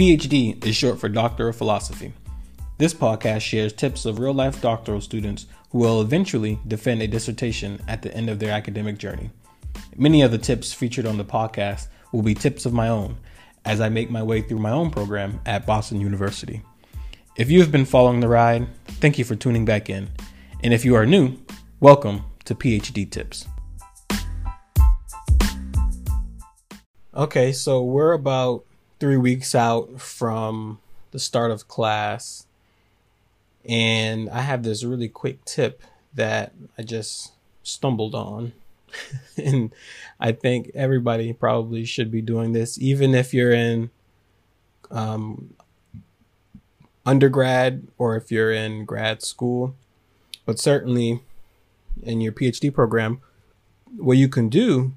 PhD is short for Doctor of Philosophy. This podcast shares tips of real life doctoral students who will eventually defend a dissertation at the end of their academic journey. Many of the tips featured on the podcast will be tips of my own as I make my way through my own program at Boston University. If you have been following the ride, thank you for tuning back in. And if you are new, welcome to PhD Tips. Okay, so we're about three weeks out from the start of class, and I have this really quick tip that I just stumbled on. and I think everybody probably should be doing this, even if you're in um, undergrad or if you're in grad school, but certainly in your PhD program, what you can do,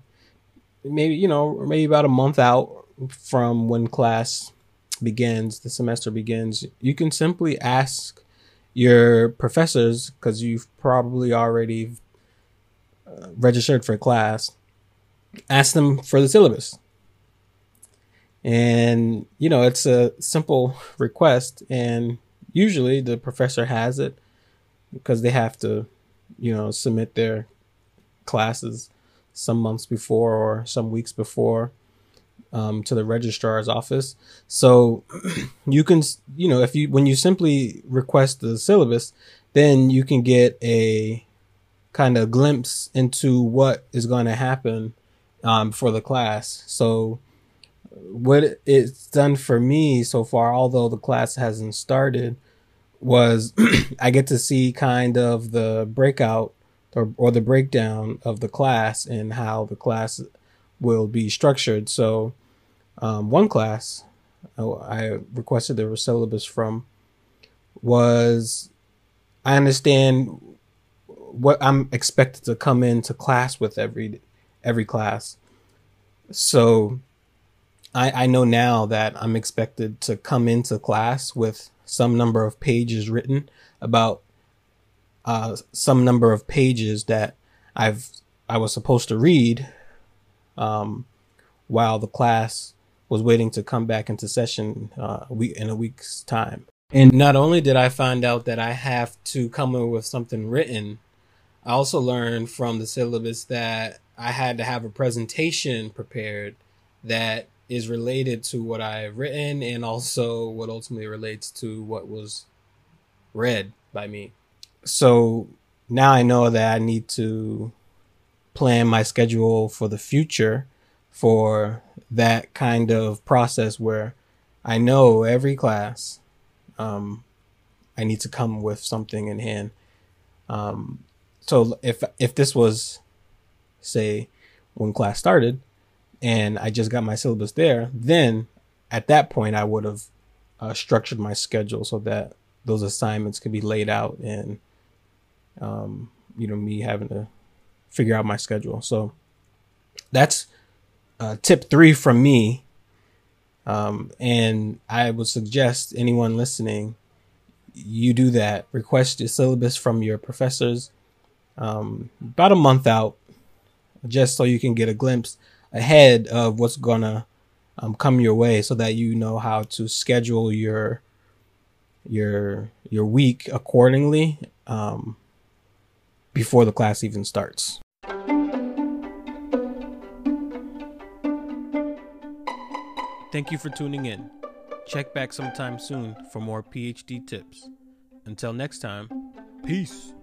maybe, you know, or maybe about a month out from when class begins, the semester begins, you can simply ask your professors, because you've probably already uh, registered for class, ask them for the syllabus. And, you know, it's a simple request, and usually the professor has it because they have to, you know, submit their classes some months before or some weeks bore um, to the registrar's office. So you can, you know, if you when you simply request the syllabus, then you can get a kind of glimpse into what is going to happen um, for the class. So what it's done for me so far, although the class hasn't started, was I get to see kind of the breakout or, or the breakdown of the class and how the class will be structured. So um, one class I requested the syllabus from was I understand what I'm expected to come into class with every every class. So I, I know now that I'm expected to come into class with some number of pages written about uh, some number of pages that I've I was supposed to read um, while the class was waiting to come back into session uh, in a week's time. And not only did I find out that I have to come in with something written, I also learned from the syllabus that I had to have a presentation prepared that is related to what I've written and also what ultimately relates to what was read by me. So now I know that I need to plan my schedule for the future for that kind of process where I know every class um, I need to come with something in hand. Um, so if if this was say when class started and I just got my syllabus there, then at that point I would have uh, structured my schedule so that those assignments could be laid out and um, you know me having to figure out my schedule. So that's uh, tip three from me. Um, and I would suggest anyone listening, you do that. Request your syllabus from your professors um, about a month out, just so you can get a glimpse ahead of what's gonna um, come your way, so that you know how to schedule your your your week accordingly um, before the class even starts. Thank you for tuning in. Check back sometime soon for more PhD tips. Until next time, peace.